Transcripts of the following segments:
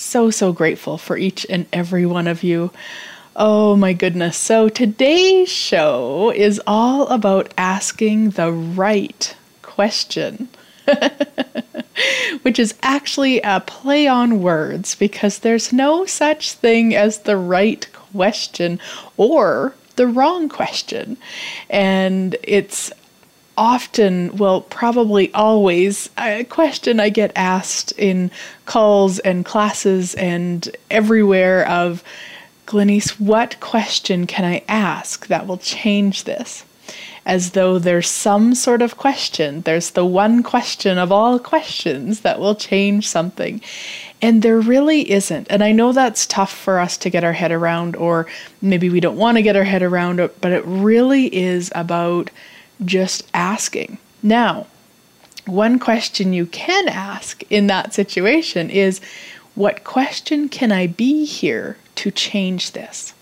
so, so grateful for each and every one of you. Oh my goodness. So today's show is all about asking the right question. Which is actually a play on words because there's no such thing as the right question or the wrong question. And it's often, well, probably always, a question I get asked in calls and classes and everywhere of, Glenyce, what question can I ask that will change this? As though there's some sort of question, there's the one question of all questions that will change something. And there really isn't. And I know that's tough for us to get our head around, or maybe we don't want to get our head around it, but it really is about just asking. Now, one question you can ask in that situation is what question can I be here to change this?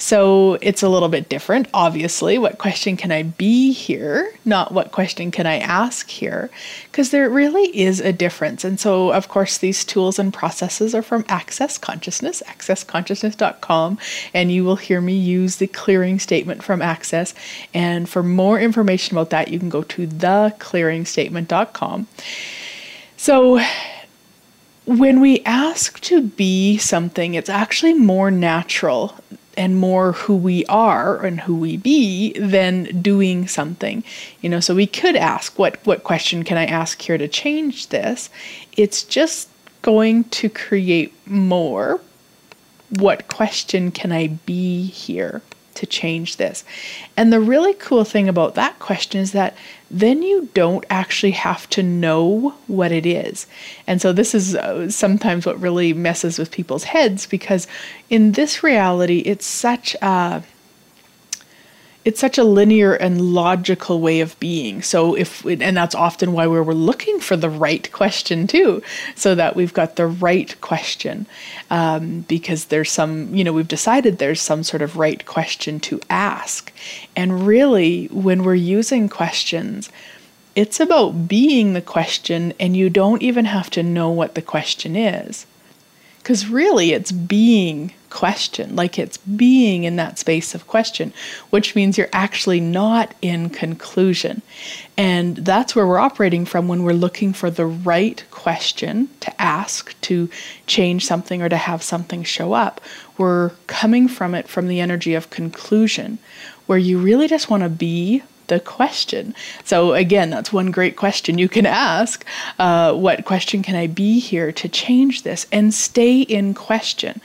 So it's a little bit different, obviously. What question can I be here? Not what question can I ask here? Because there really is a difference. And so, of course, these tools and processes are from Access Consciousness, accessconsciousness.com. And you will hear me use the clearing statement from Access. And for more information about that, you can go to theclearingstatement.com. So, when we ask to be something, it's actually more natural and more who we are and who we be than doing something. You know, so we could ask what what question can I ask here to change this? It's just going to create more what question can I be here? to change this? And the really cool thing about that question is that then you don't actually have to know what it is. And so this is uh, sometimes what really messes with people's heads because in this reality, it's such a it's such a linear and logical way of being. So if and that's often why we're, we're looking for the right question too, so that we've got the right question, um, because there's some you know we've decided there's some sort of right question to ask, and really when we're using questions. It's about being the question, and you don't even have to know what the question is. Because really, it's being question, like it's being in that space of question, which means you're actually not in conclusion. And that's where we're operating from when we're looking for the right question to ask to change something or to have something show up. We're coming from it from the energy of conclusion, where you really just want to be the question. So, again, that's one great question you can ask. Uh, what question can I be here to change this? And stay in question.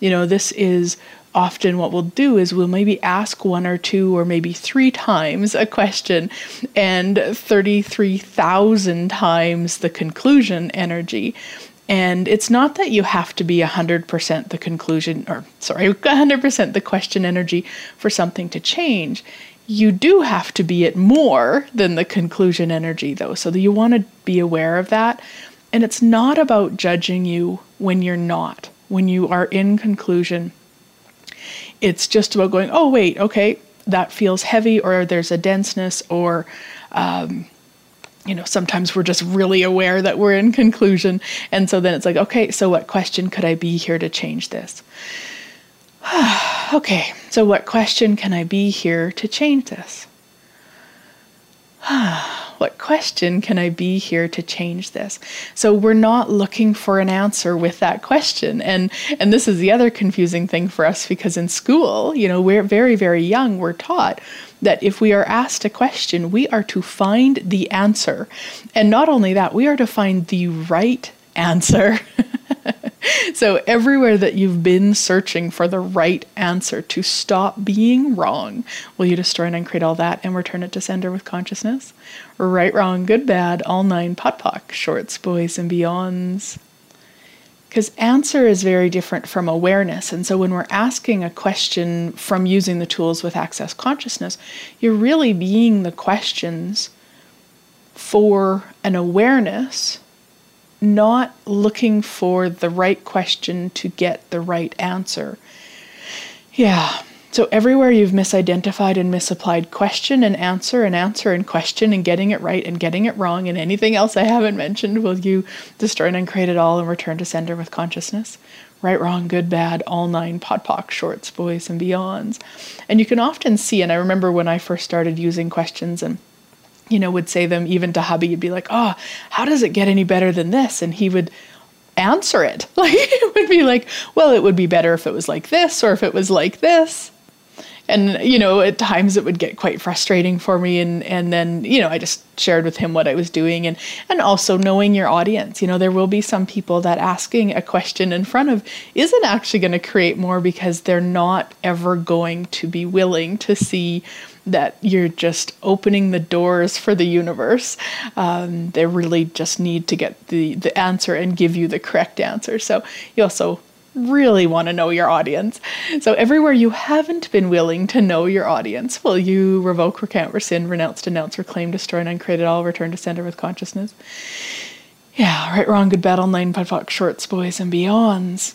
You know, this is often what we'll do is we'll maybe ask one or two or maybe three times a question and 33,000 times the conclusion energy. And it's not that you have to be 100% the conclusion, or sorry, 100% the question energy for something to change you do have to be it more than the conclusion energy, though. So you want to be aware of that. And it's not about judging you when you're not, when you are in conclusion. It's just about going, oh, wait, okay, that feels heavy, or there's a denseness, or um, you know, sometimes we're just really aware that we're in conclusion. And so then it's like, okay, so what question could I be here to change this? okay, so what question can I be here to change this? what question can I be here to change this? So we're not looking for an answer with that question. And and this is the other confusing thing for us because in school, you know, we're very very young, we're taught that if we are asked a question, we are to find the answer. And not only that, we are to find the right answer. so, everywhere that you've been searching for the right answer to stop being wrong, will you destroy and uncreate all that and return it to sender with consciousness? Right, wrong, good, bad, all nine, pot, pock, shorts, boys, and beyonds. Because answer is very different from awareness. And so when we're asking a question from using the tools with access consciousness, you're really being the questions for an awareness not looking for the right question to get the right answer. Yeah. So, everywhere you've misidentified and misapplied question and answer and answer and question and getting it right and getting it wrong and anything else I haven't mentioned, will you destroy and uncreate it all and return to sender with consciousness? Right, wrong, good, bad, all nine, podpoc, shorts, boys, and beyonds. And you can often see, and I remember when I first started using questions and you know, would say them even to hubby, you'd be like, oh, how does it get any better than this? And he would answer it. Like, it would be like, well, it would be better if it was like this or if it was like this. And, you know, at times it would get quite frustrating for me. And, and then, you know, I just shared with him what I was doing and, and also knowing your audience. You know, there will be some people that asking a question in front of isn't actually going to create more because they're not ever going to be willing to see that you're just opening the doors for the universe. Um, they really just need to get the, the answer and give you the correct answer. So you also really want to know your audience. So everywhere you haven't been willing to know your audience, will you revoke, recant, rescind, renounce, denounce, reclaim, destroy, and uncreate it all, return to center with consciousness? Yeah, right, wrong, good, bad, online, podpoc, shorts, boys, and beyonds.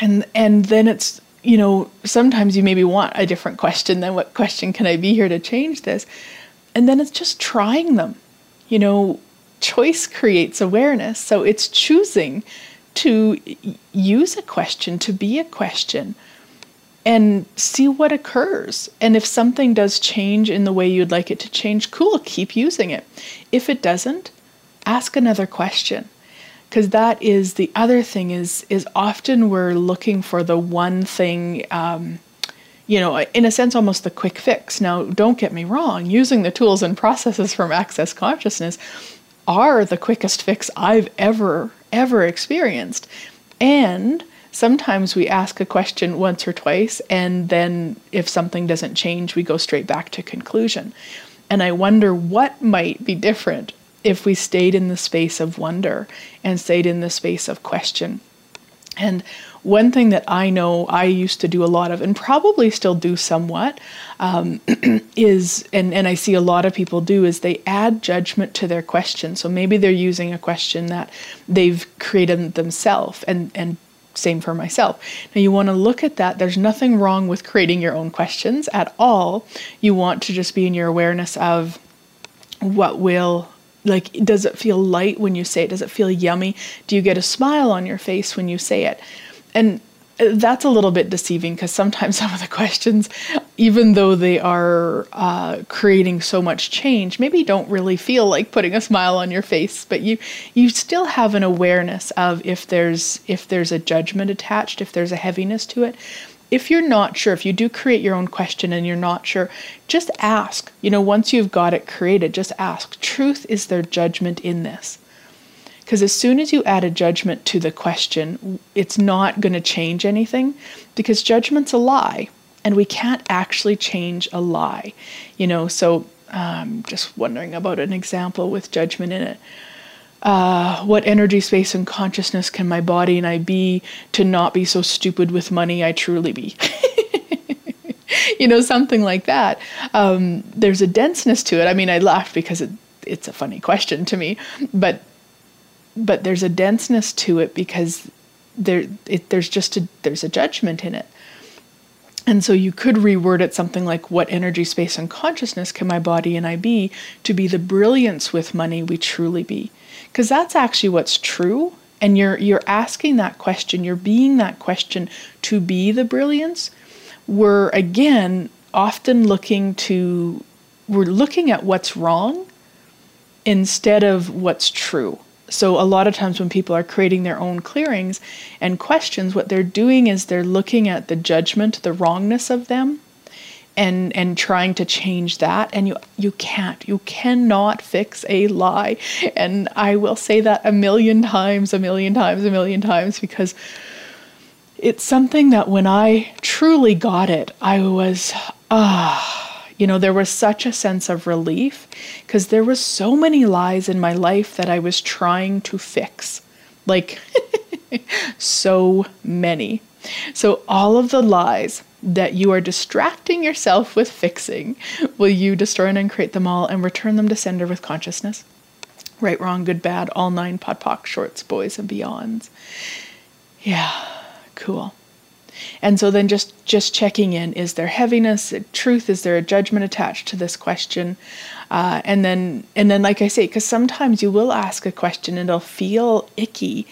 And and then it's you know, sometimes you maybe want a different question than what question can I be here to change this? And then it's just trying them. You know, choice creates awareness. So it's choosing to use a question, to be a question, and see what occurs. And if something does change in the way you'd like it to change, cool, keep using it. If it doesn't, ask another question because that is the other thing is is often we're looking for the one thing um, you know in a sense almost the quick fix. Now don't get me wrong using the tools and processes from access consciousness are the quickest fix i've ever ever experienced. And sometimes we ask a question once or twice and then if something doesn't change we go straight back to conclusion. And i wonder what might be different if we stayed in the space of wonder and stayed in the space of question. And one thing that I know I used to do a lot of, and probably still do somewhat, um, is, and, and I see a lot of people do, is they add judgment to their question. So maybe they're using a question that they've created themselves, and, and same for myself. Now, you want to look at that. There's nothing wrong with creating your own questions at all. You want to just be in your awareness of what will like does it feel light when you say it? Does it feel yummy? Do you get a smile on your face when you say it? And uh, that's a little bit deceiving because sometimes some of the questions even though they are uh, creating so much change maybe don't really feel like putting a smile on your face but you you still have an awareness of if there's if there's a judgment attached if there's a heaviness to it if you're not sure, if you do create your own question and you're not sure, just ask. You know, once you've got it created, just ask. Truth is there judgment in this? Because as soon as you add a judgment to the question, it's not going to change anything because judgment's a lie and we can't actually change a lie. You know, so um, just wondering about an example with judgment in it uh, what energy, space, and consciousness can my body and I be to not be so stupid with money I truly be? you know, something like that. Um, there's a denseness to it. I mean, I laugh because it, it's a funny question to me, but but there's a denseness to it because there it, there's just a there's a judgment in it. And so you could reword it something like, What energy, space, and consciousness can my body and I be to be the brilliance with money we truly be? Because that's actually what's true. And you're you're asking that question, you're being that question to be the brilliance. We're again often looking to we're looking at what's wrong instead of what's true. So, a lot of times when people are creating their own clearings and questions, what they're doing is they're looking at the judgment, the wrongness of them, and and trying to change that and you you can't you cannot fix a lie and i will say that a million times a million times a million times because it's something that when i truly got it i was ah you know, there was such a sense of relief because there was so many lies in my life that I was trying to fix. Like so many. So all of the lies that you are distracting yourself with fixing, will you destroy and uncreate them all and return them to sender with consciousness? Right, wrong, good, bad, all nine POD POC, shorts, boys, and beyonds. Yeah, cool. And so then just just checking in: is there heaviness, truth? Is there a judgment attached to this question? Uh, and then and then, like I say, because sometimes you will ask a question and it'll feel icky,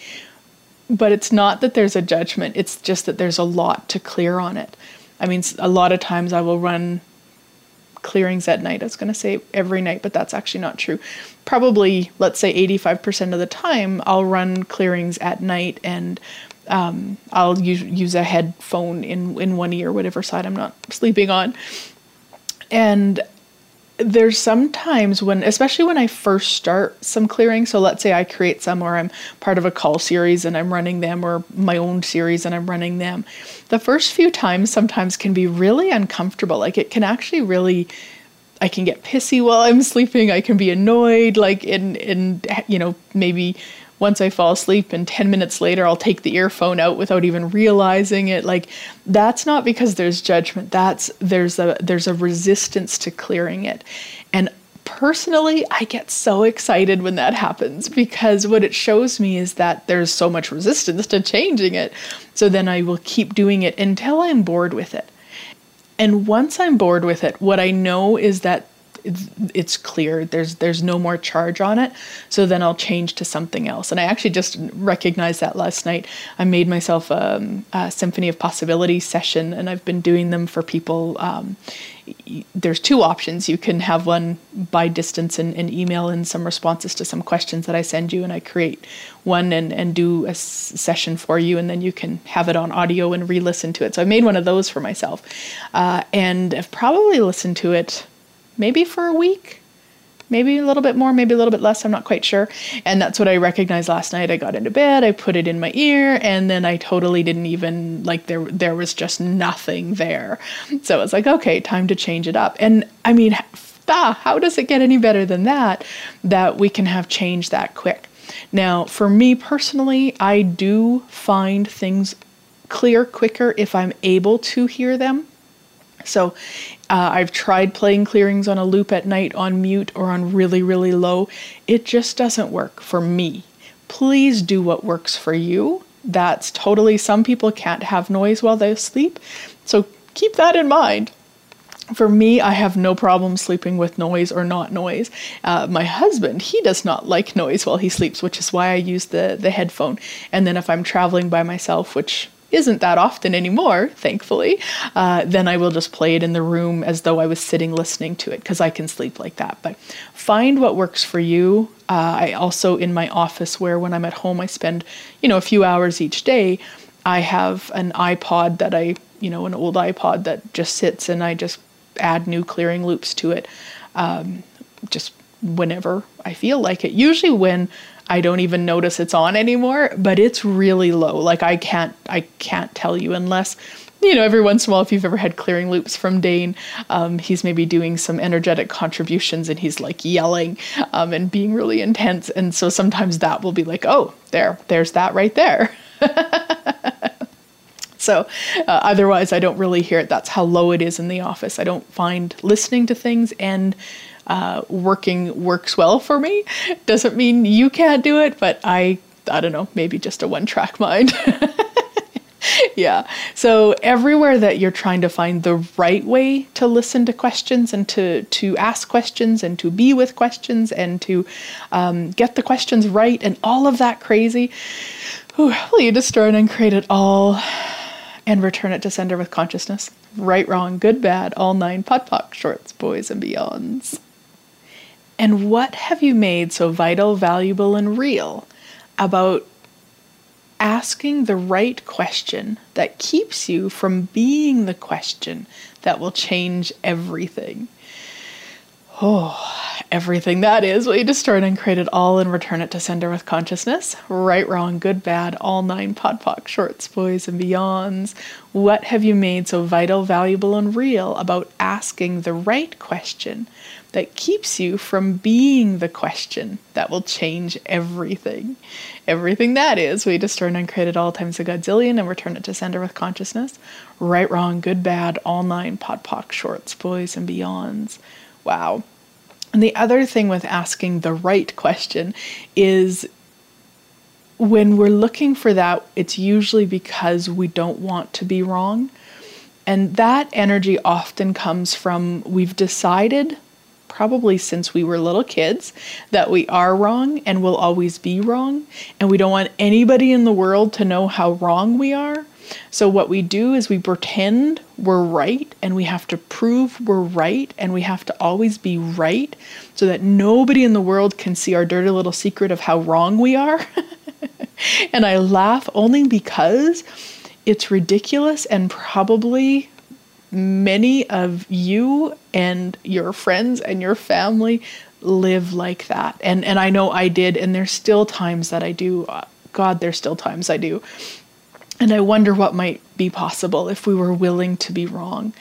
but it's not that there's a judgment. It's just that there's a lot to clear on it. I mean, a lot of times I will run clearings at night. I was going to say every night, but that's actually not true. Probably, let's say 85% of the time, I'll run clearings at night and um, I'll use, use a headphone in, in one ear, whatever side I'm not sleeping on. And there's sometimes when, especially when I first start some clearing, so let's say I create some or I'm part of a call series and I'm running them, or my own series and I'm running them, the first few times sometimes can be really uncomfortable. Like it can actually really I can get pissy while I'm sleeping. I can be annoyed, like in in you know maybe once I fall asleep and 10 minutes later I'll take the earphone out without even realizing it. Like that's not because there's judgment. That's there's a there's a resistance to clearing it. And personally I get so excited when that happens because what it shows me is that there's so much resistance to changing it. So then I will keep doing it until I'm bored with it. And once I'm bored with it what I know is that it's clear there's there's no more charge on it so then i'll change to something else. And i actually just recognized that last night. I made myself a, a symphony of possibilities session and i've been doing them for people um, there's two options. You can have one by distance and, and, email in some responses to some questions that i send you and i create one and, and do a s- session for you and then you can have it on audio and re-listen to it. So i made one of those for myself. Uh, and i've probably listened to it maybe for a week, maybe a little bit more, maybe a little bit less. I'm not quite sure. And that's what I recognized last night. I got into bed, I put it in my ear, and then I totally didn't even like there. There was just nothing there. So it's like, okay, time to change it up. And I mean, ah, how does it get any better than that? That we can have change that quick. Now, for me personally, I do find things clear quicker if I'm able to hear them. So uh, I've tried playing clearings on a loop at night on mute or on really, really low. It just doesn't work for me. Please do what works for you. That's totally, some people can't have noise while they sleep. So keep that in mind. For me, I have no problem sleeping with noise or not noise. Uh, my husband, he does not like noise while he sleeps, which is why I use the, the headphone. And then if I'm traveling by myself, which isn't that often anymore, thankfully, uh, then I will just play it in the room as though I was sitting listening to it because I can sleep like that. But find what works for you. Uh, I also, in my office, where when I'm at home, I spend, you know, a few hours each day, I have an iPod that I, you know, an old iPod that just sits and I just add new clearing loops to it um, just whenever I feel like it. Usually when I don't even notice it's on anymore, but it's really low. Like I can't I can't tell you unless you know, every once in a while, if you've ever had clearing loops from Dane, um, he's maybe doing some energetic contributions and he's like yelling um, and being really intense. And so sometimes that will be like, oh, there, there's that right there. so uh, otherwise, I don't really hear it. That's how low it is in the office. I don't find listening to things and uh, working works well for me. Doesn't mean you can't do it, but I I don't know, maybe just a one track mind. yeah. So everywhere that you're trying to find the right way to listen to questions and to to ask questions and to be with questions and to um, get the questions right and all of that crazy, whew, will you destroy and create it all and return it to sender with consciousness? Right, wrong, good, bad, all nine, pot, pock, shorts, boys, and beyonds. And what have you made so vital, valuable, and real about asking the right question that keeps you from being the question that will change everything. Oh, everything that is, will you destroy and create it all and return it to sender with consciousness? Right, wrong, good, bad, all nine podpoc, shorts, boys, and beyonds. What have you made so vital, valuable, and real about asking the right question that keeps you from being the question that will change everything. Everything that is, we destroy and create at all times a godzillion and return it to sender with consciousness. Right, wrong, good, bad, all nine, pod, poc, shorts, boys, and beyonds. Wow. And the other thing with asking the right question is when we're looking for that, it's usually because we don't want to be wrong. And that energy often comes from we've decided probably since we were little kids that we are wrong and will always be wrong. And we don't want anybody in the world to know how wrong we are. So, what we do is we pretend we're right and we have to prove we're right and we have to always be right so that nobody in the world can see our dirty little secret of how wrong we are. and I laugh only because it's ridiculous and probably many of you and your friends and your family live like that. And and I know I did and there's still times that I do. Uh, God, there's still times I do. And I wonder what might be possible if we were willing to be wrong.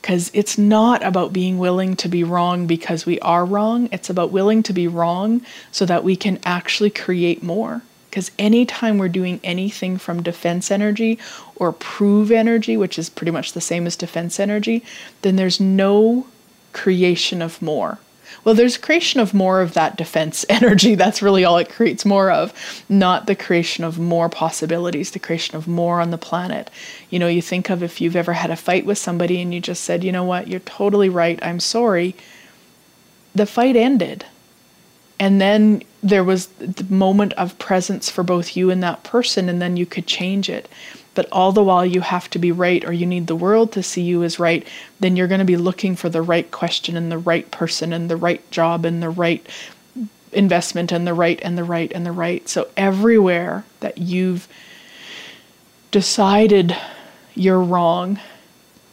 Because it's not about being willing to be wrong because we are wrong. It's about willing to be wrong so that we can actually create more. Because anytime we're doing anything from defense energy or prove energy, which is pretty much the same as defense energy, then there's no creation of more. Well, there's creation of more of that defense energy. That's really all it creates more of, not the creation of more possibilities, the creation of more on the planet. You know, you think of if you've ever had a fight with somebody and you just said, you know what, you're totally right, I'm sorry. The fight ended. And then there was the moment of presence for both you and that person, and then you could change it. But all the while you have to be right, or you need the world to see you as right, then you're going to be looking for the right question and the right person and the right job and the right investment and the right and the right and the right. So everywhere that you've decided you're wrong,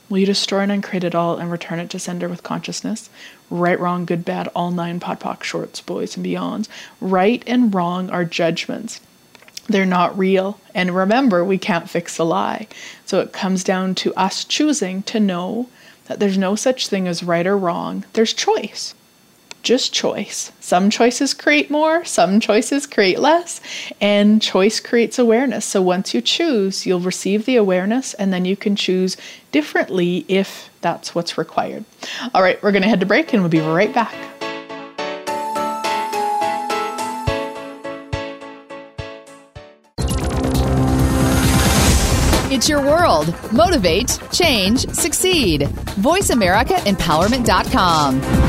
will you destroy and uncreate it all and return it to sender with consciousness? right, wrong, good, bad, all nine podpoc shorts, boys and beyonds. Right and wrong are judgments. They're not real. And remember, we can't fix a lie. So it comes down to us choosing to know that there's no such thing as right or wrong. There's choice just choice. Some choices create more, some choices create less, and choice creates awareness. So once you choose, you'll receive the awareness and then you can choose differently if that's what's required. All right, we're going to head to break and we'll be right back. It's your world. Motivate, change, succeed. VoiceAmericaEmpowerment.com.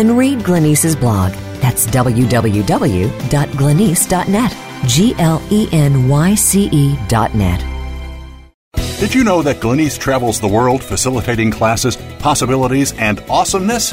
and read Glenyce's blog. That's www.glenyce.net. G L E N Y C E dot net. Did you know that Glenyce travels the world facilitating classes, possibilities, and awesomeness?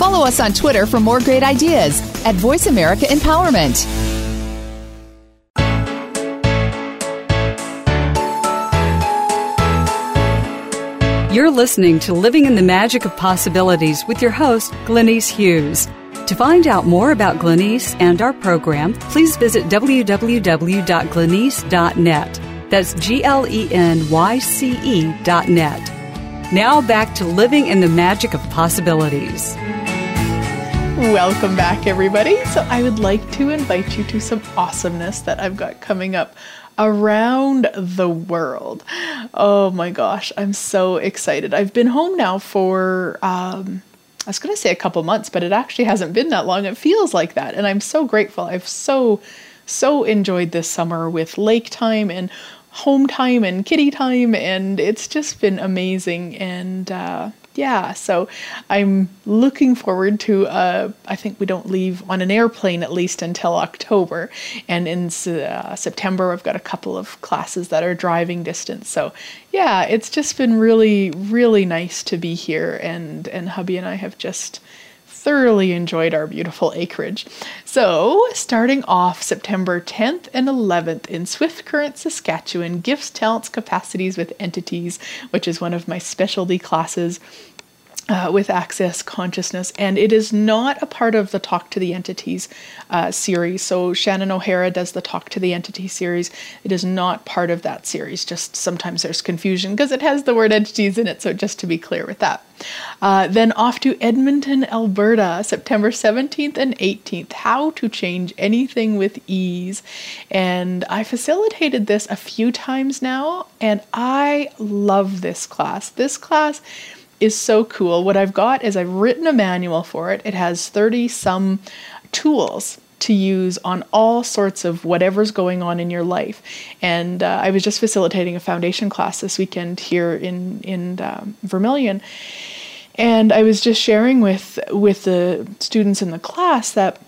Follow us on Twitter for more great ideas at Voice America Empowerment. You're listening to Living in the Magic of Possibilities with your host, Glenyce Hughes. To find out more about Glenyce and our program, please visit www.glenyce.net. That's G L E N Y C E dot net. Now back to Living in the Magic of Possibilities. Welcome back, everybody. So, I would like to invite you to some awesomeness that I've got coming up around the world. Oh my gosh, I'm so excited. I've been home now for, um, I was going to say a couple months, but it actually hasn't been that long. It feels like that. And I'm so grateful. I've so, so enjoyed this summer with lake time and home time and kitty time. And it's just been amazing. And, uh, yeah, so I'm looking forward to. Uh, I think we don't leave on an airplane at least until October, and in uh, September I've got a couple of classes that are driving distance. So yeah, it's just been really, really nice to be here, and and hubby and I have just thoroughly enjoyed our beautiful acreage. So, starting off September 10th and 11th in Swift Current, Saskatchewan, Gifts, Talents, Capacities with Entities, which is one of my specialty classes uh, with Access Consciousness, and it is not a part of the Talk to the Entities uh, series. So Shannon O'Hara does the Talk to the Entity series. It is not part of that series. Just sometimes there's confusion because it has the word entities in it. So just to be clear with that. Uh, then off to Edmonton, Alberta, September 17th and 18th. How to change anything with ease, and I facilitated this a few times now, and I love this class. This class is so cool. What I've got is I've written a manual for it. It has 30 some tools to use on all sorts of whatever's going on in your life. And uh, I was just facilitating a foundation class this weekend here in in um, Vermilion, and I was just sharing with with the students in the class that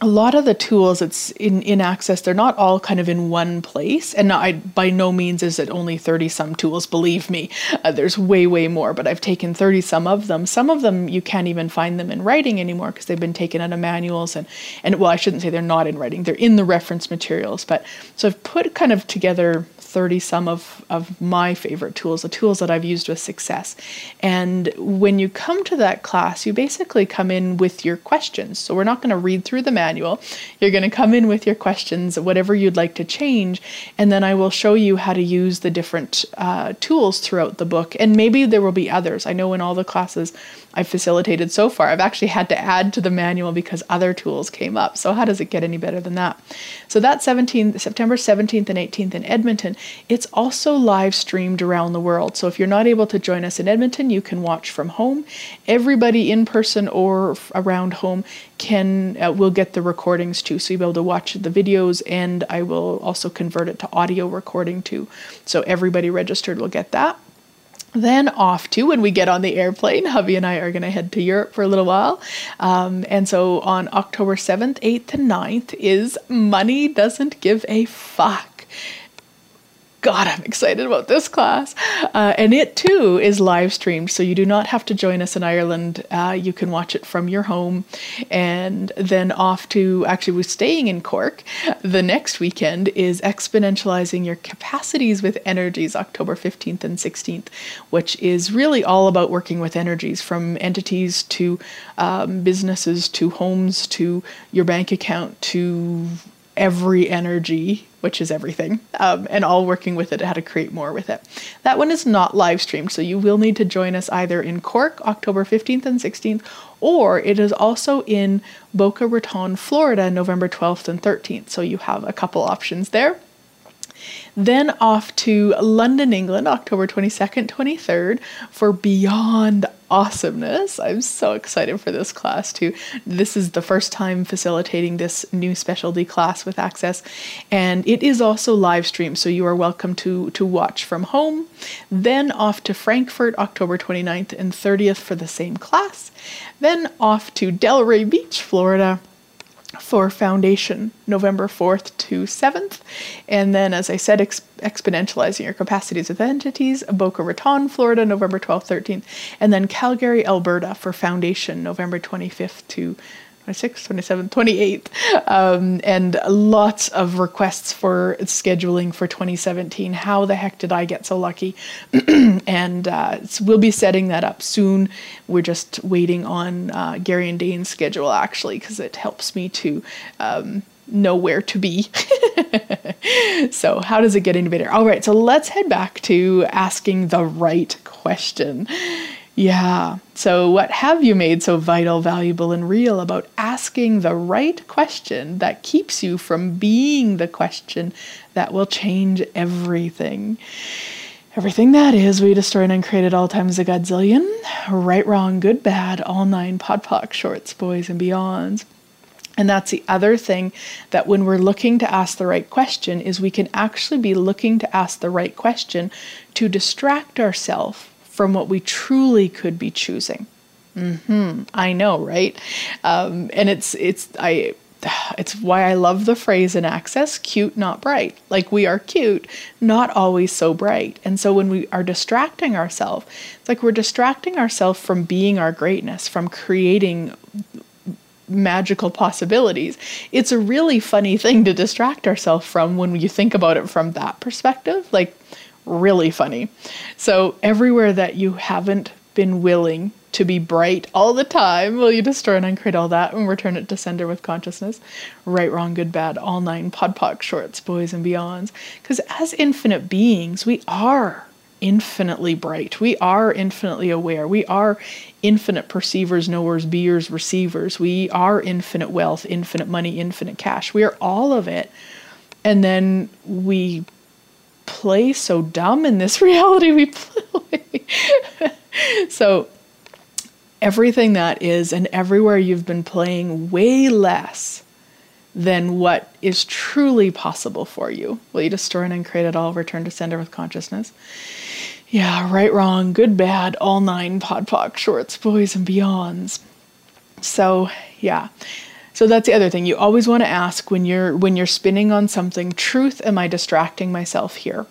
a lot of the tools it's in in access they're not all kind of in one place and I, by no means is it only 30 some tools believe me uh, there's way way more but i've taken 30 some of them some of them you can't even find them in writing anymore because they've been taken out of manuals and and well i shouldn't say they're not in writing they're in the reference materials but so i've put kind of together 30 some of, of my favorite tools, the tools that I've used with success. And when you come to that class, you basically come in with your questions. So we're not going to read through the manual. You're going to come in with your questions, whatever you'd like to change, and then I will show you how to use the different uh, tools throughout the book. And maybe there will be others. I know in all the classes I've facilitated so far, I've actually had to add to the manual because other tools came up. So how does it get any better than that? So that 17th, September 17th and 18th in Edmonton. It's also live streamed around the world. So if you're not able to join us in Edmonton, you can watch from home. Everybody in person or around home can uh, will get the recordings too. So you'll be able to watch the videos and I will also convert it to audio recording too. So everybody registered will get that. Then off to when we get on the airplane, hubby and I are going to head to Europe for a little while. Um, and so on October 7th, 8th, and 9th is Money Doesn't Give a Fuck. God, I'm excited about this class. Uh, and it too is live streamed, so you do not have to join us in Ireland. Uh, you can watch it from your home. And then off to actually, we're staying in Cork. The next weekend is Exponentializing Your Capacities with Energies, October 15th and 16th, which is really all about working with energies from entities to um, businesses to homes to your bank account to every energy, which is everything, um, and all working with it, how to create more with it. That one is not live streamed, so you will need to join us either in Cork, October 15th and 16th, or it is also in Boca Raton, Florida, November 12th and 13th. So you have a couple options there. Then off to London, England, October 22nd, 23rd for Beyond Awesomeness. I'm so excited for this class too. This is the first time facilitating this new specialty class with Access, and it is also live streamed, so you are welcome to, to watch from home. Then off to Frankfurt, October 29th and 30th for the same class. Then off to Delray Beach, Florida for foundation November 4th to 7th. And then, as I said, ex- exponentializing your capacities with entities, Boca Raton, Florida, November 12th, 13th. And then Calgary, Alberta for foundation November 25th to 26th, 27th, 28th, um, and lots of requests for scheduling for 2017. How the heck did I get so lucky? and uh, we'll be setting that up soon. We're just waiting on uh, Gary and Dane's schedule actually, because it helps me to. Um, know where to be. so, how does it get any better? All right, so let's head back to asking the right question. Yeah. So, what have you made so vital, valuable, and real about asking the right question that keeps you from being the question that will change everything? Everything that is, we destroyed and created all times a godzillion. Right, wrong, good, bad, all nine, podpoc, shorts, boys, and beyonds. And that's the other thing that when we're looking to ask the right question is we can actually be looking to ask the right question to distract ourselves from what we truly could be choosing. Hmm. I know, right? Um, and it's it's I. It's why I love the phrase in Access cute, not bright. Like we are cute, not always so bright. And so when we are distracting ourselves, it's like we're distracting ourselves from being our greatness, from creating magical possibilities. It's a really funny thing to distract ourselves from when you think about it from that perspective. Like, really funny. So, everywhere that you haven't been willing to be bright all the time, will you destroy and uncreate all that and return it to sender with consciousness? Right, wrong, good, bad, all nine podpoc shorts, boys and beyonds. Because as infinite beings, we are infinitely bright. We are infinitely aware. We are infinite perceivers, knowers, beers, receivers. We are infinite wealth, infinite money, infinite cash. We are all of it. And then we play so dumb in this reality we play. so everything that is and everywhere you've been playing way less than what is truly possible for you. Will you destroy and uncreate it all, return to sender with consciousness? Yeah, right, wrong, good, bad, all nine podpoc shorts, boys and beyonds. So, yeah. So that's the other thing. You always want to ask when you're when you're spinning on something, truth, am I distracting myself here?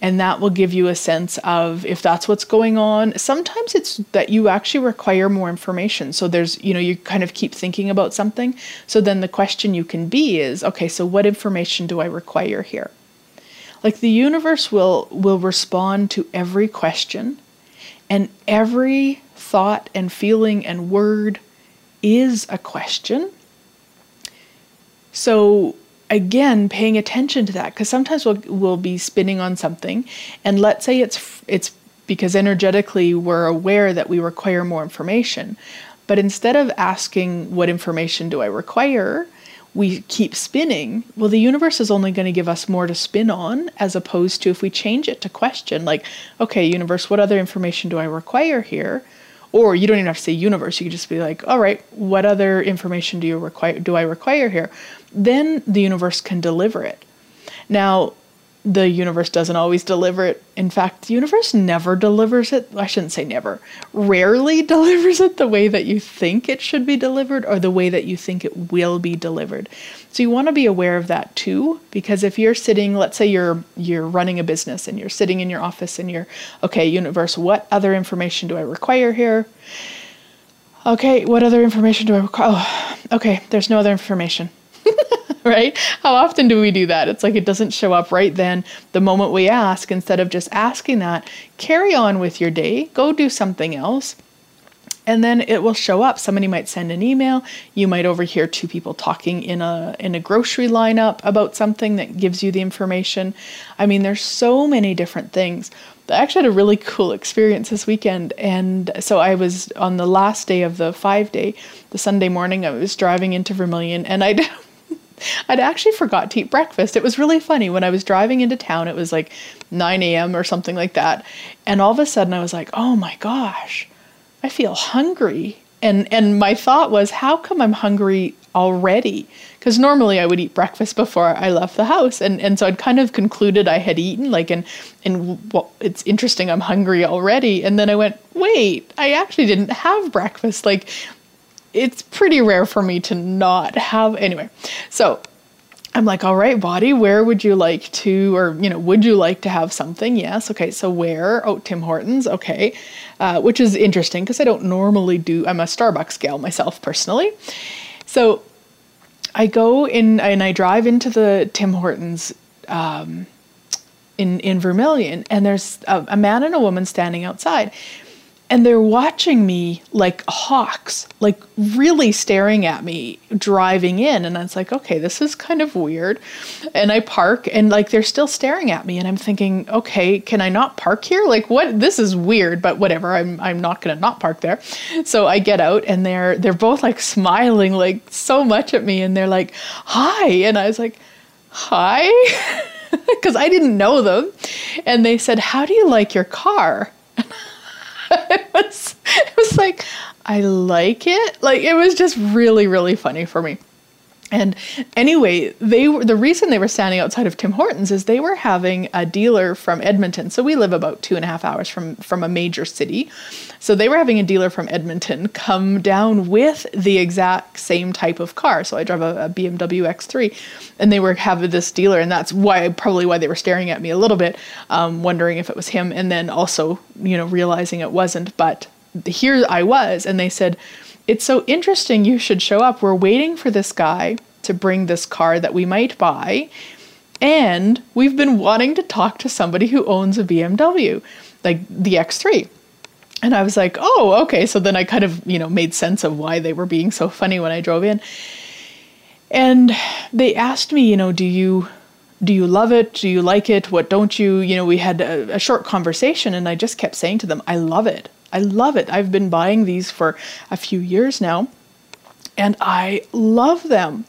And that will give you a sense of if that's what's going on. Sometimes it's that you actually require more information. So there's, you know, you kind of keep thinking about something. So then the question you can be is, okay, so what information do I require here? Like the universe will will respond to every question and every thought and feeling and word is a question. So again, paying attention to that because sometimes we'll we'll be spinning on something, and let's say it's it's because energetically we're aware that we require more information, but instead of asking what information do I require, we keep spinning, well, the universe is only going to give us more to spin on, as opposed to if we change it to question, like, okay, universe, what other information do I require here? Or you don't even have to say universe. You could just be like, all right, what other information do you require? Do I require here? Then the universe can deliver it. Now, the universe doesn't always deliver it. In fact, the universe never delivers it. I shouldn't say never. Rarely delivers it the way that you think it should be delivered or the way that you think it will be delivered. So you want to be aware of that too because if you're sitting, let's say you're you're running a business and you're sitting in your office and you're okay, universe, what other information do I require here? Okay, what other information do I require? Oh, okay, there's no other information. right? How often do we do that? It's like it doesn't show up right then, the moment we ask, instead of just asking that, carry on with your day, go do something else. And then it will show up. Somebody might send an email. You might overhear two people talking in a in a grocery lineup about something that gives you the information. I mean, there's so many different things. I actually had a really cool experience this weekend. And so I was on the last day of the five day, the Sunday morning, I was driving into Vermilion and I I'd actually forgot to eat breakfast. It was really funny. When I was driving into town, it was like 9 a.m. or something like that. And all of a sudden I was like, oh my gosh, I feel hungry. And and my thought was, how come I'm hungry already? Because normally I would eat breakfast before I left the house. And and so I'd kind of concluded I had eaten, like and and well, it's interesting, I'm hungry already. And then I went, wait, I actually didn't have breakfast. Like it's pretty rare for me to not have anyway. So I'm like, all right, body, where would you like to, or, you know, would you like to have something? Yes. Okay. So where? Oh, Tim Hortons. Okay. Uh, which is interesting because I don't normally do, I'm a Starbucks gal myself personally. So I go in and I drive into the Tim Hortons um, in, in Vermilion and there's a, a man and a woman standing outside and they're watching me like hawks, like really staring at me driving in. And I was like, okay, this is kind of weird. And I park and like they're still staring at me. And I'm thinking, okay, can I not park here? Like what this is weird, but whatever. I'm I'm not gonna not park there. So I get out and they're they're both like smiling like so much at me and they're like, hi. And I was like, hi. Because I didn't know them. And they said, How do you like your car? it was it was like I like it. Like it was just really really funny for me. And anyway, they were the reason they were standing outside of Tim Hortons is they were having a dealer from Edmonton. So we live about two and a half hours from from a major city. So they were having a dealer from Edmonton come down with the exact same type of car. So I drive a, a BMW X3, and they were having this dealer, and that's why probably why they were staring at me a little bit, um, wondering if it was him, and then also you know realizing it wasn't. But here I was, and they said it's so interesting you should show up. We're waiting for this guy to bring this car that we might buy. And we've been wanting to talk to somebody who owns a BMW, like the X3. And I was like, oh, okay. So then I kind of, you know, made sense of why they were being so funny when I drove in. And they asked me, you know, do you do you love it? Do you like it? What don't you? You know, we had a, a short conversation and I just kept saying to them, I love it. I love it. I've been buying these for a few years now and I love them.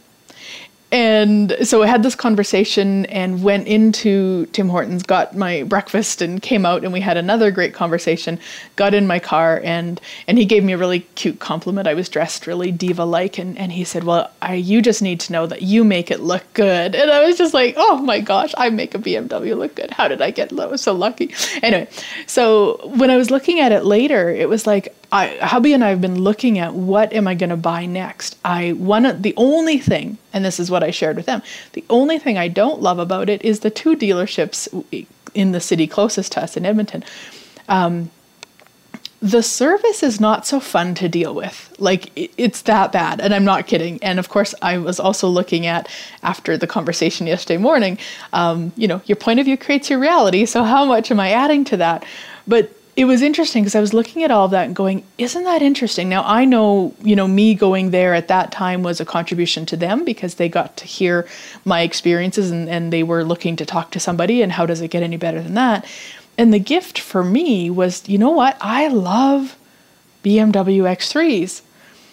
And so I had this conversation and went into Tim Hortons, got my breakfast and came out and we had another great conversation. Got in my car and and he gave me a really cute compliment. I was dressed really diva like and, and he said, Well, I, you just need to know that you make it look good. And I was just like, Oh my gosh, I make a BMW look good. How did I get so lucky? Anyway, so when I was looking at it later, it was like I, hubby and I have been looking at what am I going to buy next. I one the only thing, and this is what I shared with them. The only thing I don't love about it is the two dealerships in the city closest to us in Edmonton. Um, the service is not so fun to deal with. Like it's that bad, and I'm not kidding. And of course, I was also looking at after the conversation yesterday morning. Um, you know, your point of view creates your reality. So how much am I adding to that? But it was interesting because I was looking at all of that and going, isn't that interesting? Now I know, you know, me going there at that time was a contribution to them because they got to hear my experiences and, and they were looking to talk to somebody and how does it get any better than that? And the gift for me was, you know what? I love BMW X3s.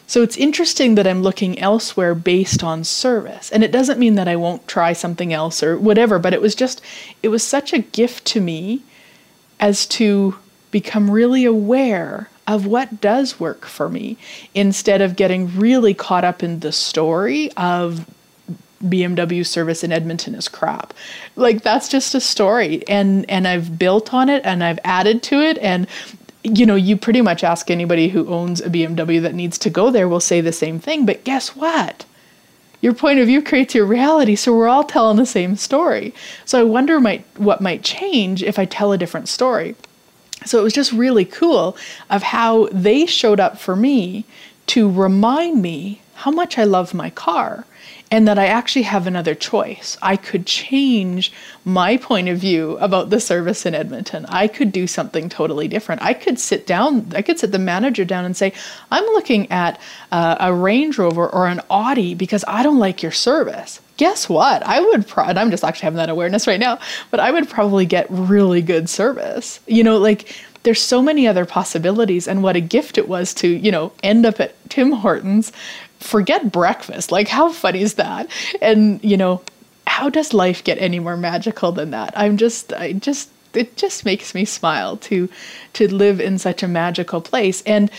So it's interesting that I'm looking elsewhere based on service. And it doesn't mean that I won't try something else or whatever, but it was just, it was such a gift to me as to become really aware of what does work for me instead of getting really caught up in the story of BMW service in Edmonton is crap. Like that's just a story and and I've built on it and I've added to it and you know, you pretty much ask anybody who owns a BMW that needs to go there will say the same thing, but guess what? Your point of view creates your reality, so we're all telling the same story. So I wonder might what might change if I tell a different story. So it was just really cool of how they showed up for me to remind me how much I love my car and that I actually have another choice. I could change my point of view about the service in Edmonton. I could do something totally different. I could sit down, I could sit the manager down and say, I'm looking at uh, a Range Rover or an Audi because I don't like your service guess what? I would, pro- and I'm just actually having that awareness right now, but I would probably get really good service. You know, like there's so many other possibilities, and what a gift it was to, you know, end up at Tim Hortons forget breakfast. Like, how funny is that? And, you know, how does life get any more magical than that? I'm just, I just, it just makes me smile to to live in such a magical place and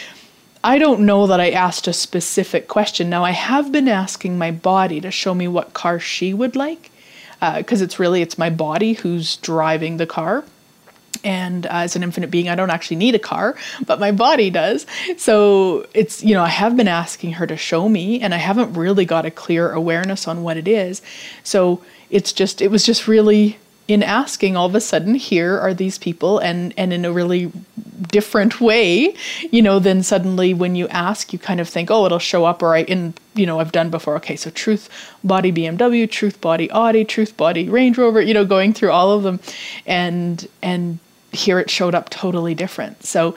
I don't know that I asked a specific question. Now I have been asking my body to show me what car she would like, because uh, it's really it's my body who's driving the car. And uh, as an infinite being, I don't actually need a car, but my body does. So it's, you know, I have been asking her to show me, and I haven't really got a clear awareness on what it is. So it's just, it was just really in asking all of a sudden here are these people and and in a really different way you know then suddenly when you ask you kind of think oh it'll show up or i in you know i've done before. Okay so truth body bmw truth body audi truth body range rover you know going through all of them and and here it showed up totally different. So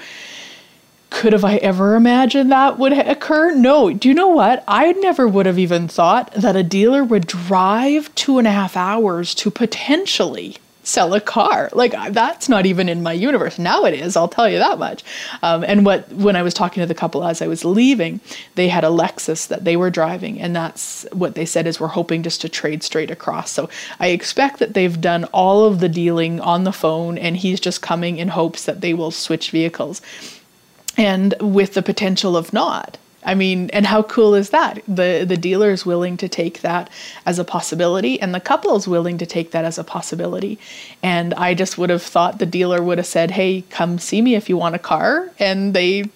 could have I ever imagined that would occur? No. Do you know what? I never would have even thought that a dealer would drive two and a half hours to potentially sell a car. Like that's not even in my universe. Now it is. I'll tell you that much. Um, and what when I was talking to the couple as I was leaving, they had a Lexus that they were driving, and that's what they said is we're hoping just to trade straight across. So I expect that they've done all of the dealing on the phone, and he's just coming in hopes that they will switch vehicles and with the potential of not. I mean, and how cool is that? The the dealer is willing to take that as a possibility, and the couple is willing to take that as a possibility. And I just would have thought the dealer would have said, "Hey, come see me if you want a car," and they,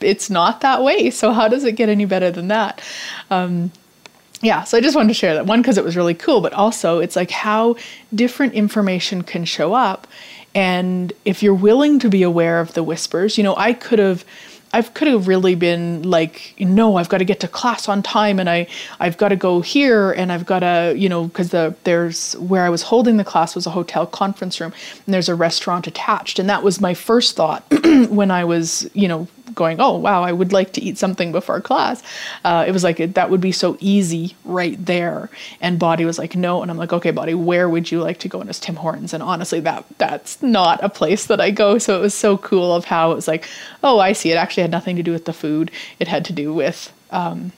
it's not that way. So how does it get any better than that? Um, yeah, so I just wanted to share that one because it was really cool, but also it's like how different information can show up and if you're willing to be aware of the whispers, you know, I could have I could have really been like, no, I've got to get to class on time, and I I've got to go here, and I've got to, you know, because the there's where I was holding the class was a hotel conference room, and there's a restaurant attached, and that was my first thought when I was, you know, going, oh wow, I would like to eat something before class. Uh, it was like that would be so easy right there. And Body was like, no. And I'm like, okay, Body, where would you like to go? And it's Tim Hortons. And honestly, that that's not a place that I go. So it was so cool of how it was like, oh, I see. It actually had nothing to do with the food. It had to do with um,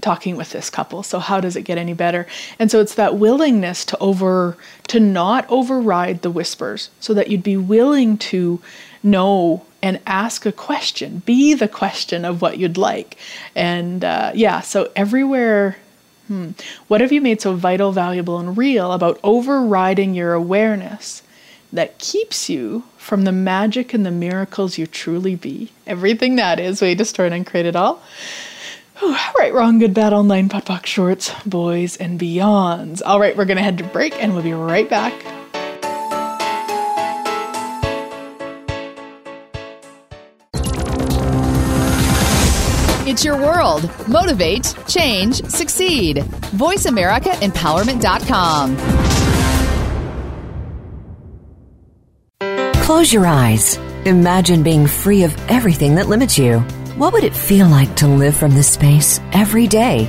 talking with this couple so how does it get any better and so it's that willingness to over to not override the whispers so that you'd be willing to know and ask a question, be the question of what you'd like. And uh, yeah, so everywhere. Hmm, what have you made so vital, valuable, and real about overriding your awareness that keeps you from the magic and the miracles you truly be? Everything that is, to start and create it all. Whew, right, wrong, good, bad, online, podpoc shorts, boys, and beyonds. All right, we're going to head to break and we'll be right back. It's your world. Motivate, change, succeed. VoiceAmericaEmpowerment.com. Close your eyes. Imagine being free of everything that limits you. What would it feel like to live from this space every day?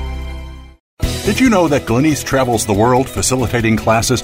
Did you know that Glenyce travels the world facilitating classes,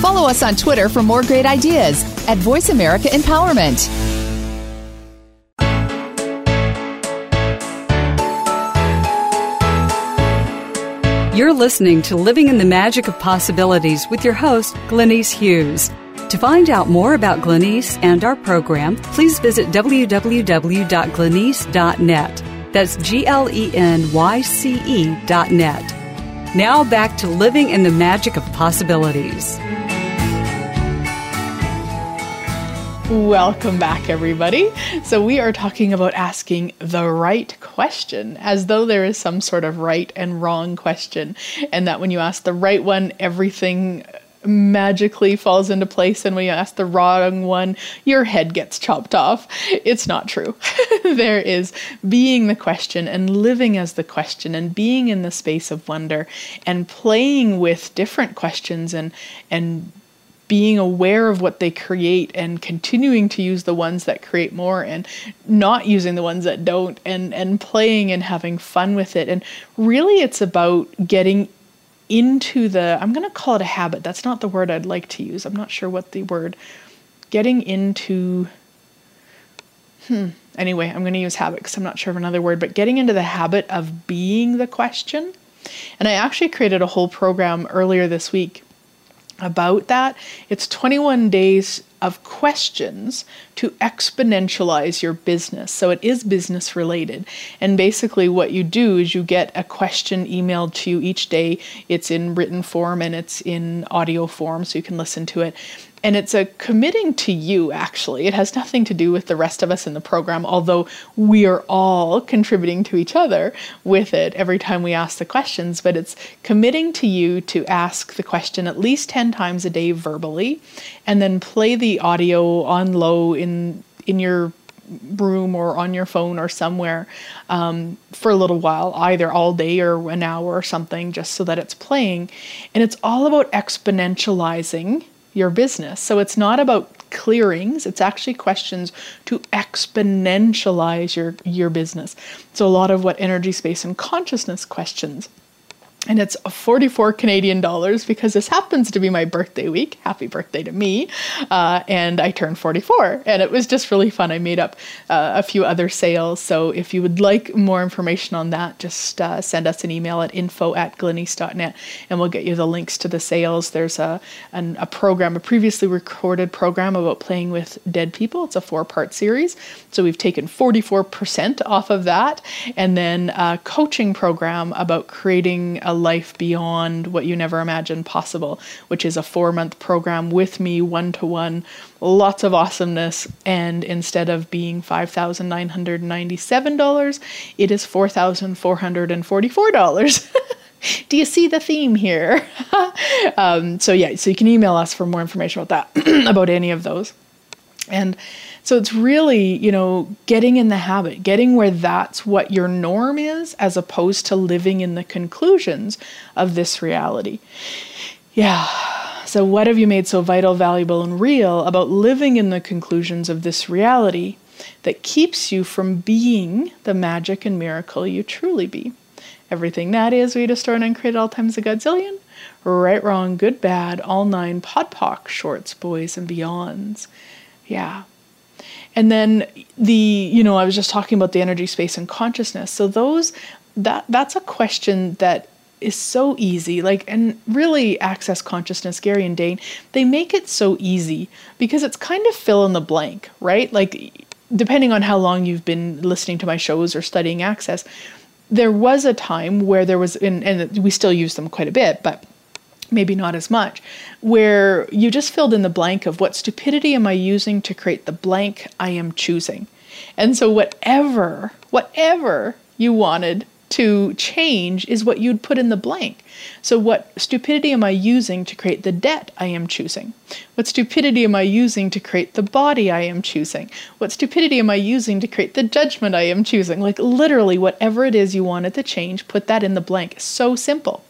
Follow us on Twitter for more great ideas at Voice America Empowerment. You're listening to Living in the Magic of Possibilities with your host, Glenyce Hughes. To find out more about Glenyce and our program, please visit www.glenyce.net. That's G L E N Y C E dot net. Now back to living in the magic of possibilities. Welcome back, everybody. So, we are talking about asking the right question as though there is some sort of right and wrong question, and that when you ask the right one, everything magically falls into place and when you ask the wrong one your head gets chopped off it's not true there is being the question and living as the question and being in the space of wonder and playing with different questions and and being aware of what they create and continuing to use the ones that create more and not using the ones that don't and and playing and having fun with it and really it's about getting into the I'm going to call it a habit. That's not the word I'd like to use. I'm not sure what the word getting into hmm anyway, I'm going to use habit because I'm not sure of another word, but getting into the habit of being the question. And I actually created a whole program earlier this week about that. It's 21 days of questions to exponentialize your business. So it is business related. And basically, what you do is you get a question emailed to you each day. It's in written form and it's in audio form, so you can listen to it and it's a committing to you actually it has nothing to do with the rest of us in the program although we are all contributing to each other with it every time we ask the questions but it's committing to you to ask the question at least 10 times a day verbally and then play the audio on low in in your room or on your phone or somewhere um, for a little while, either all day or an hour or something, just so that it's playing. And it's all about exponentializing your business. So it's not about clearings, it's actually questions to exponentialize your, your business. So a lot of what energy, space, and consciousness questions and it's 44 Canadian dollars because this happens to be my birthday week. Happy birthday to me. Uh, and I turned 44, and it was just really fun. I made up uh, a few other sales. So if you would like more information on that, just uh, send us an email at info at glenyce.net and we'll get you the links to the sales. There's a, an, a program, a previously recorded program about playing with dead people. It's a four part series. So we've taken 44% off of that. And then a coaching program about creating a life beyond what you never imagined possible, which is a four month program with me, one to one, lots of awesomeness. And instead of being $5,997, it is $4,444. Do you see the theme here? um, so, yeah, so you can email us for more information about that, about any of those. And so it's really, you know, getting in the habit, getting where that's what your norm is, as opposed to living in the conclusions of this reality. Yeah. So, what have you made so vital, valuable, and real about living in the conclusions of this reality that keeps you from being the magic and miracle you truly be? Everything that is, we destroyed and created all times a godzillion. Right, wrong, good, bad, all nine, podpoc, shorts, boys, and beyonds. Yeah. And then the, you know, I was just talking about the energy, space, and consciousness. So those, that that's a question that is so easy. Like, and really, access consciousness, Gary and Dane, they make it so easy because it's kind of fill in the blank, right? Like, depending on how long you've been listening to my shows or studying access, there was a time where there was, and, and we still use them quite a bit, but maybe not as much, where you just filled in the blank of what stupidity am I using to create the blank I am choosing. And so, whatever, whatever you wanted to change is what you'd put in the blank. So, what stupidity am I using to create the debt I am choosing? What stupidity am I using to create the body I am choosing? What stupidity am I using to create the judgment I am choosing? Like, literally, whatever it is you wanted to change, put that in the blank. So simple.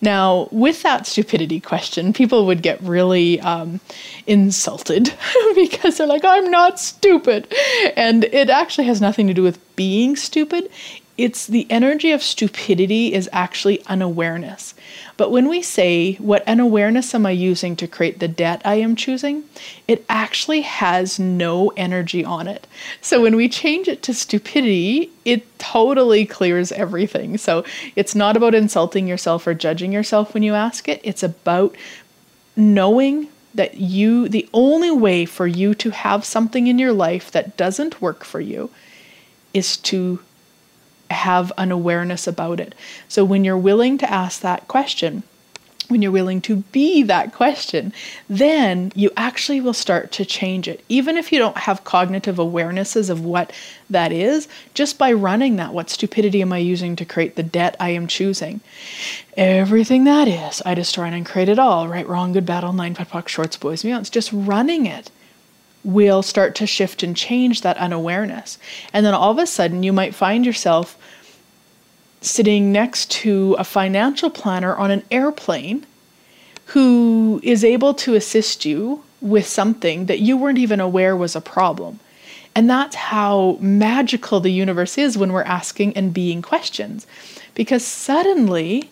Now, with that stupidity question, people would get really um, insulted because they're like, I'm not stupid. And it actually has nothing to do with being stupid it's the energy of stupidity is actually unawareness. But when we say, What unawareness am I using to create the debt I am choosing? it actually has no energy on it. So when we change it to stupidity, it totally clears everything. So it's not about insulting yourself or judging yourself when you ask it, it's about knowing that you, the only way for you to have something in your life that doesn't work for you is to have an awareness about it. So when you're willing to ask that question, when you're willing to be that question, then you actually will start to change it. Even if you don't have cognitive awarenesses of what that is, just by running that, what stupidity am I using to create the debt I am choosing? Everything that is, I destroy and create it all. Right, wrong, good, bad, all nine, POD POC, shorts, boys, beyonds. Just running it will start to shift and change that unawareness. And then all of a sudden, you might find yourself sitting next to a financial planner on an airplane who is able to assist you with something that you weren't even aware was a problem. And that's how magical the universe is when we're asking and being questions. Because suddenly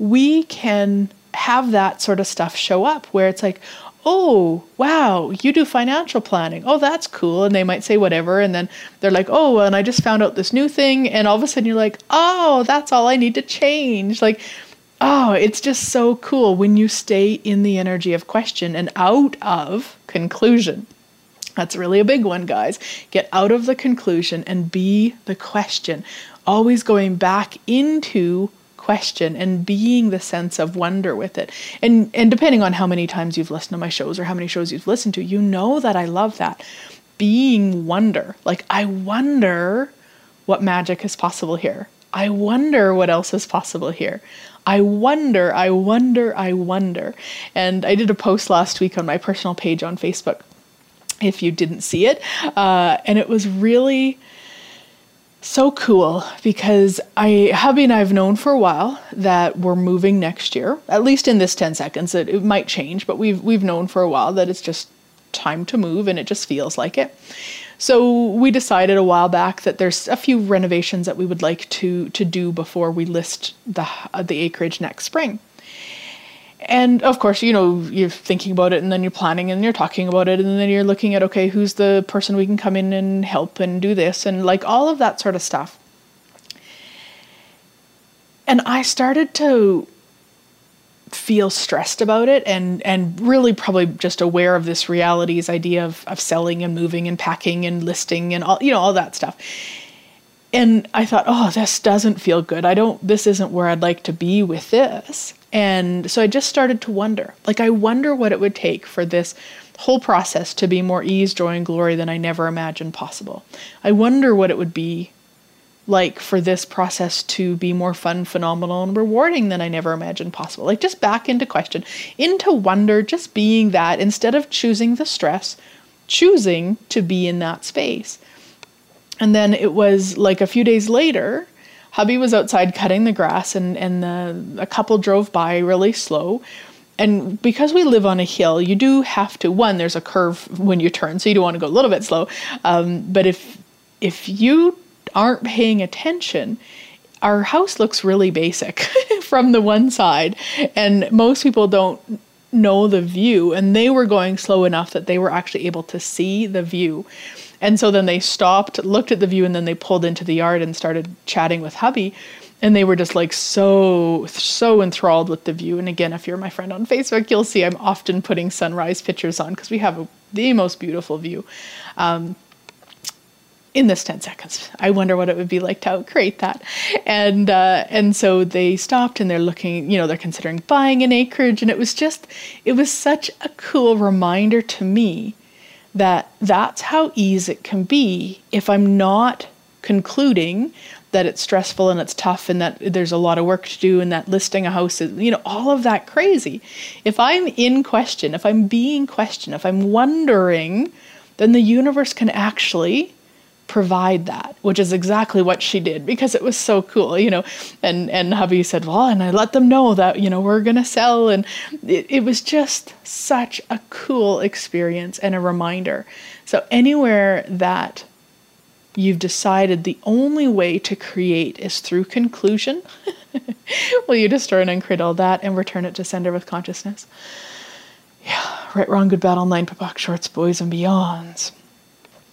we can have that sort of stuff show up where it's like, oh, wow, you do financial planning. Oh, that's cool. And they might say whatever. And then they're like, oh, and I just found out this new thing. And all of a sudden you're like, oh, that's all I need to change. Like, oh, it's just so cool when you stay in the energy of question and out of conclusion. That's really a big one, guys. Get out of the conclusion and be the question. Always going back into question and being the sense of wonder with it. And and depending on how many times you've listened to my shows or how many shows you've listened to, you know that I love that. Being wonder. Like I wonder what magic is possible here. I wonder what else is possible here. I wonder, I wonder, I wonder. And I did a post last week on my personal page on Facebook if you didn't see it. Uh, and it was really so cool because I hubby and I've known for a while that we're moving next year. At least in this 10 seconds. It, it might change, but we've we've known for a while that it's just time to move and it just feels like it. So we decided a while back that there's a few renovations that we would like to to do before we list the uh, the acreage next spring and of course, you know, you're thinking about it and then you're planning and you're talking about it and then you're looking at, okay, who's the person we can come in and help and do this and like all of that sort of stuff. And I started to feel stressed about it and and really probably just aware of this reality's idea of, of selling and moving and packing and listing and all you know all that stuff. And i thought oh this doesn't feel good. I don't this isn't where i'd like to be with this and so I just started to wonder like, I wonder what it would take for this whole process to be more ease, joy, and glory than I never imagined possible. I wonder what it would be like for this process to be more fun, phenomenal, and rewarding than I never imagined possible. Like, just back into question, into wonder, just being that instead of choosing the stress, choosing to be in that space. And then it was like a few days later hubby was outside cutting the grass and, and the, a couple drove by really slow. And because we live on a hill, you do have to one. There's a curve when you turn, so you do want to go a little bit slow. Um, but if if you aren't paying attention, our house looks really basic from the one side, and most people don't know the view. And they were going slow enough that they were actually able to see the view. And so then they stopped, looked at the view, and then they pulled into the yard and started chatting with hubby. And they were just like so, so enthralled with the view. And again, if you're my friend on Facebook, you'll see I'm often putting sunrise pictures on because we have a, the most beautiful view. Um, in this 10 seconds. I wonder what it would be like to create that. And uh, and so they stopped and they're looking, you know, they're considering buying an acreage. And it was just, it was such a cool reminder to me that that's how easy it can be if I'm not concluding that it's stressful and it's tough and that there's a lot of work to do and that listing a house is, you know, all of that crazy. If I'm in question, if I'm being questioned, if I'm wondering, then the universe can actually provide that, which is exactly what she did because it was so cool, you know. And and hubby said, "Well," and I let them know that you know we're gonna sell, and it, it was just such a cool experience and a reminder. So anywhere that you've decided the only way to create is through conclusion, will you destroy and uncreate all that and return it to sender with consciousness? Yeah, right, wrong, good, bad, nine, POC, shorts, boys, and beyonds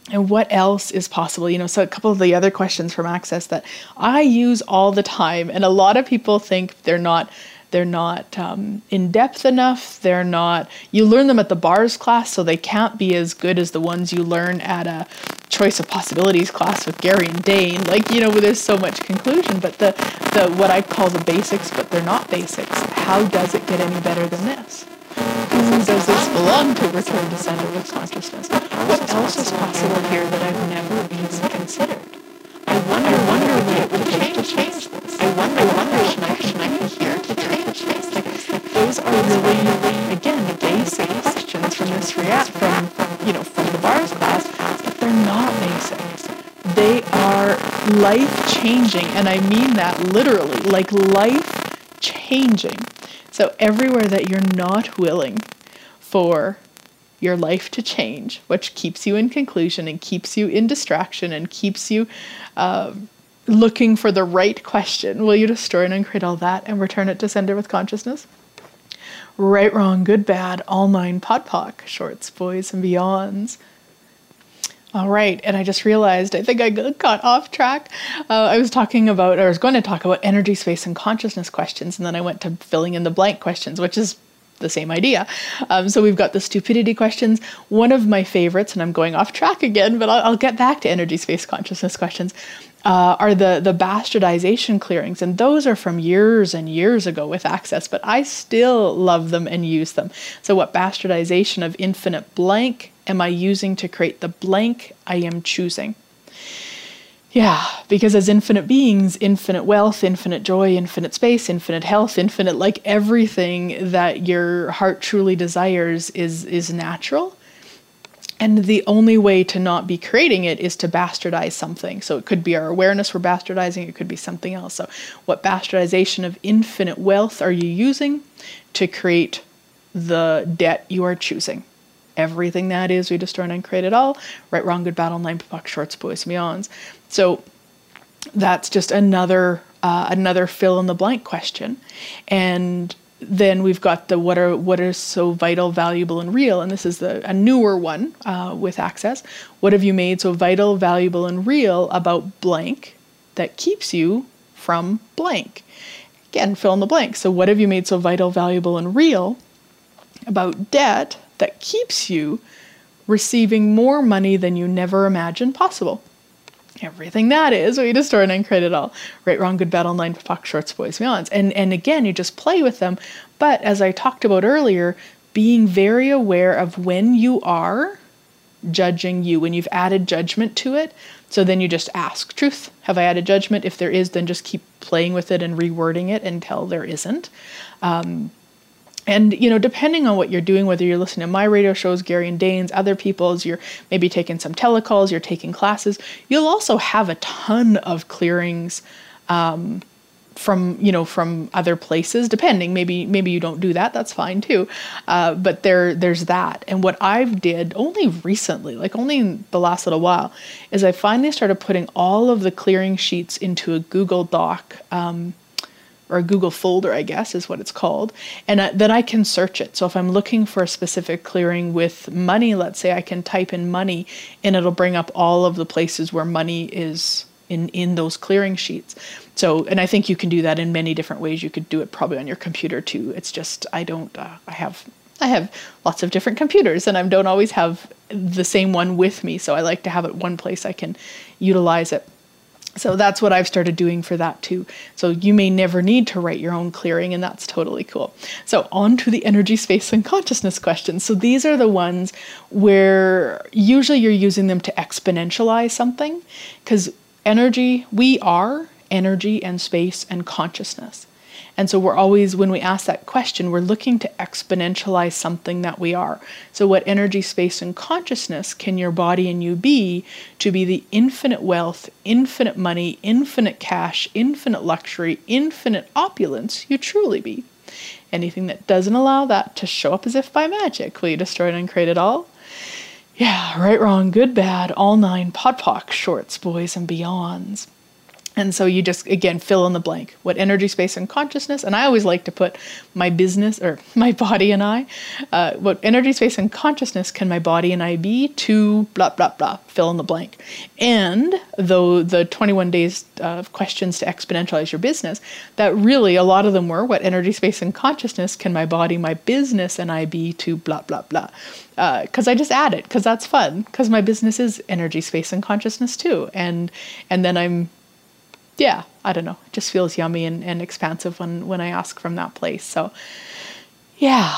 and what else is possible you know so a couple of the other questions from access that i use all the time and a lot of people think they're not they're not um, in depth enough they're not you learn them at the bars class so they can't be as good as the ones you learn at a choice of possibilities class with Gary and Dane. Like, you know, there's so much conclusion, but the, the what I call the basics, but they're not basics. How does it get any better than this? Does this belong to return to center with consciousness? What else is possible here that I've never even considered? I wonder, wonder what it would take to change this. I wonder, wonder, should I be here to change this? Like, those are really, again, the basic questions from this react, from, from, you know, from the bars class, but they're not basic. They are life changing, and I mean that literally, like life changing. So, everywhere that you're not willing for your life to change, which keeps you in conclusion and keeps you in distraction and keeps you uh, looking for the right question, will you destroy and uncreate all that and return it to sender with consciousness? Right, wrong, good, bad, all nine POD POC, shorts, boys, and beyonds. All right, and I just realized I think I got off track. Uh, I was talking about, I was going to talk about energy, space, and consciousness questions, and then I went to filling in the blank questions, which is the same idea. Um, so we've got the stupidity questions. One of my favorites, and I'm going off track again, but I'll, I'll get back to energy, space, consciousness questions. Uh, are the the bastardization clearings, and those are from years and years ago with Access, but I still love them and use them. So, what bastardization of infinite blank am I using to create the blank I am choosing? Yeah, because as infinite beings, infinite wealth, infinite joy, infinite space, infinite health, infinite like everything that your heart truly desires is is natural. And the only way to not be creating it is to bastardize something. So it could be our awareness we're bastardizing, it could be something else. So, what bastardization of infinite wealth are you using to create the debt you are choosing? Everything that is, we destroy and create it all. Right, wrong, good, battle, nine, puck, shorts, boys, beyonds. So, that's just another uh, another fill in the blank question. And then we've got the what are what is so vital, valuable, and real, and this is the a newer one uh, with Access. What have you made so vital, valuable, and real about blank that keeps you from blank? Again, fill in the blank. So what have you made so vital, valuable, and real about debt that keeps you receiving more money than you never imagined possible? everything that is, we destroy and uncreate it all. Right, wrong, good, bad, all nine, fuck, shorts, boys, beyonds. And and again, you just play with them. But as I talked about earlier, being very aware of when you are judging you, when you've added judgment to it. So then you just ask, truth, have I added judgment? If there is, then just keep playing with it and rewording it until there isn't. Um, and you know depending on what you're doing whether you're listening to my radio shows gary and dane's other people's you're maybe taking some telecalls you're taking classes you'll also have a ton of clearings um, from you know from other places depending. Maybe maybe you don't do that that's fine too. Uh, but there there's that. And what i've did only recently like only the last little while is i finally started putting all of the clearing sheets into a google doc um, or a Google folder, I guess is what it's called. And I, then I can search it. So if I'm looking for a specific clearing with money, let's say I can type in money and it'll bring up all of the places where money is in, in those clearing sheets. So, and I think you can do that in many different ways. You could do it probably on your computer too. It's just, I don't, uh, I have I have lots of different computers and I don't always have the same one with me. So I like to have it one place I can utilize it. So that's what I've started doing for that too. So you may never need to write your own clearing, and that's totally cool. So, on to the energy, space, and consciousness questions. So, these are the ones where usually you're using them to exponentialize something because energy, we are energy and space and consciousness. And so we're always, when we ask that question, we're looking to exponentialize something that we are. So, what energy, space, and consciousness can your body and you be to be the infinite wealth, infinite money, infinite cash, infinite luxury, infinite opulence you truly be? Anything that doesn't allow that to show up as if by magic, will you destroy it and create it all? Yeah, right, wrong, good, bad, all nine, POD POC, shorts, boys, and beyonds. And so you just, again, fill in the blank. What energy, space, and consciousness, and I always like to put my business or my body and I, uh, what energy, space, and consciousness can my body and I be to blah, blah, blah, fill in the blank. And though the 21 days of questions to exponentialize your business, that really a lot of them were what energy, space, and consciousness can my body, my business, and I be to blah, blah, blah. Because uh, I just add it because that's fun because my business is energy, space, and consciousness too. And, and then I'm yeah, I don't know. It just feels yummy and, and expansive when, when I ask from that place. So, yeah.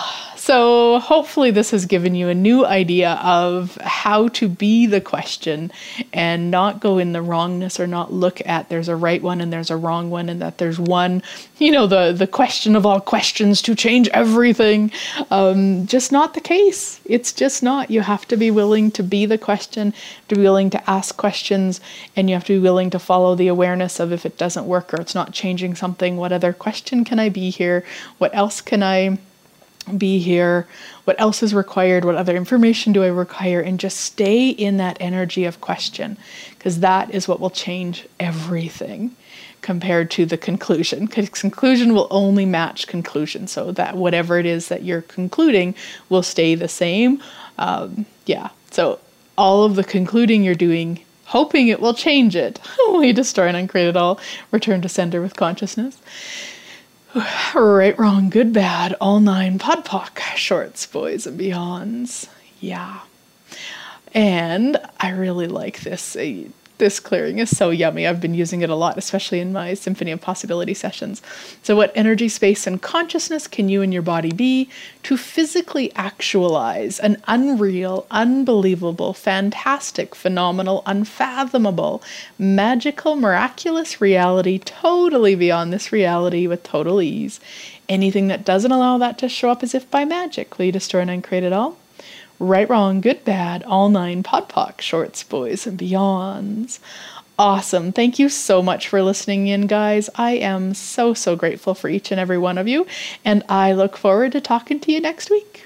So, hopefully, this has given you a new idea of how to be the question and not go in the wrongness or not look at there's a right one and there's a wrong one and that there's one, you know, the, the question of all questions to change everything. Um, just not the case. It's just not. You have to be willing to be the question, to be willing to ask questions, and you have to be willing to follow the awareness of if it doesn't work or it's not changing something, what other question can I be here? What else can I? Be here? What else is required? What other information do I require? And just stay in that energy of question because that is what will change everything compared to the conclusion. Because conclusion will only match conclusion. So that whatever it is that you're concluding will stay the same. Um, yeah. So all of the concluding you're doing, hoping it will change it. we destroy and uncreate it all. Return to sender with consciousness. Right, wrong, good, bad, all nine podpoc shorts, boys and beyonds. Yeah. And I really like this. Uh, This clearing is so yummy. I've been using it a lot, especially in my Symphony of Possibility sessions. So, what energy, space, and consciousness can you and your body be to physically actualize an unreal, unbelievable, fantastic, phenomenal, unfathomable, magical, miraculous reality totally beyond this reality with total ease? Anything that doesn't allow that to show up as if by magic, will you destroy and uncreate it all? Right, Wrong, Good, Bad, All Nine Podpoc, Shorts, Boys, and Beyonds. Awesome. Thank you so much for listening in, guys. I am so, so grateful for each and every one of you, and I look forward to talking to you next week.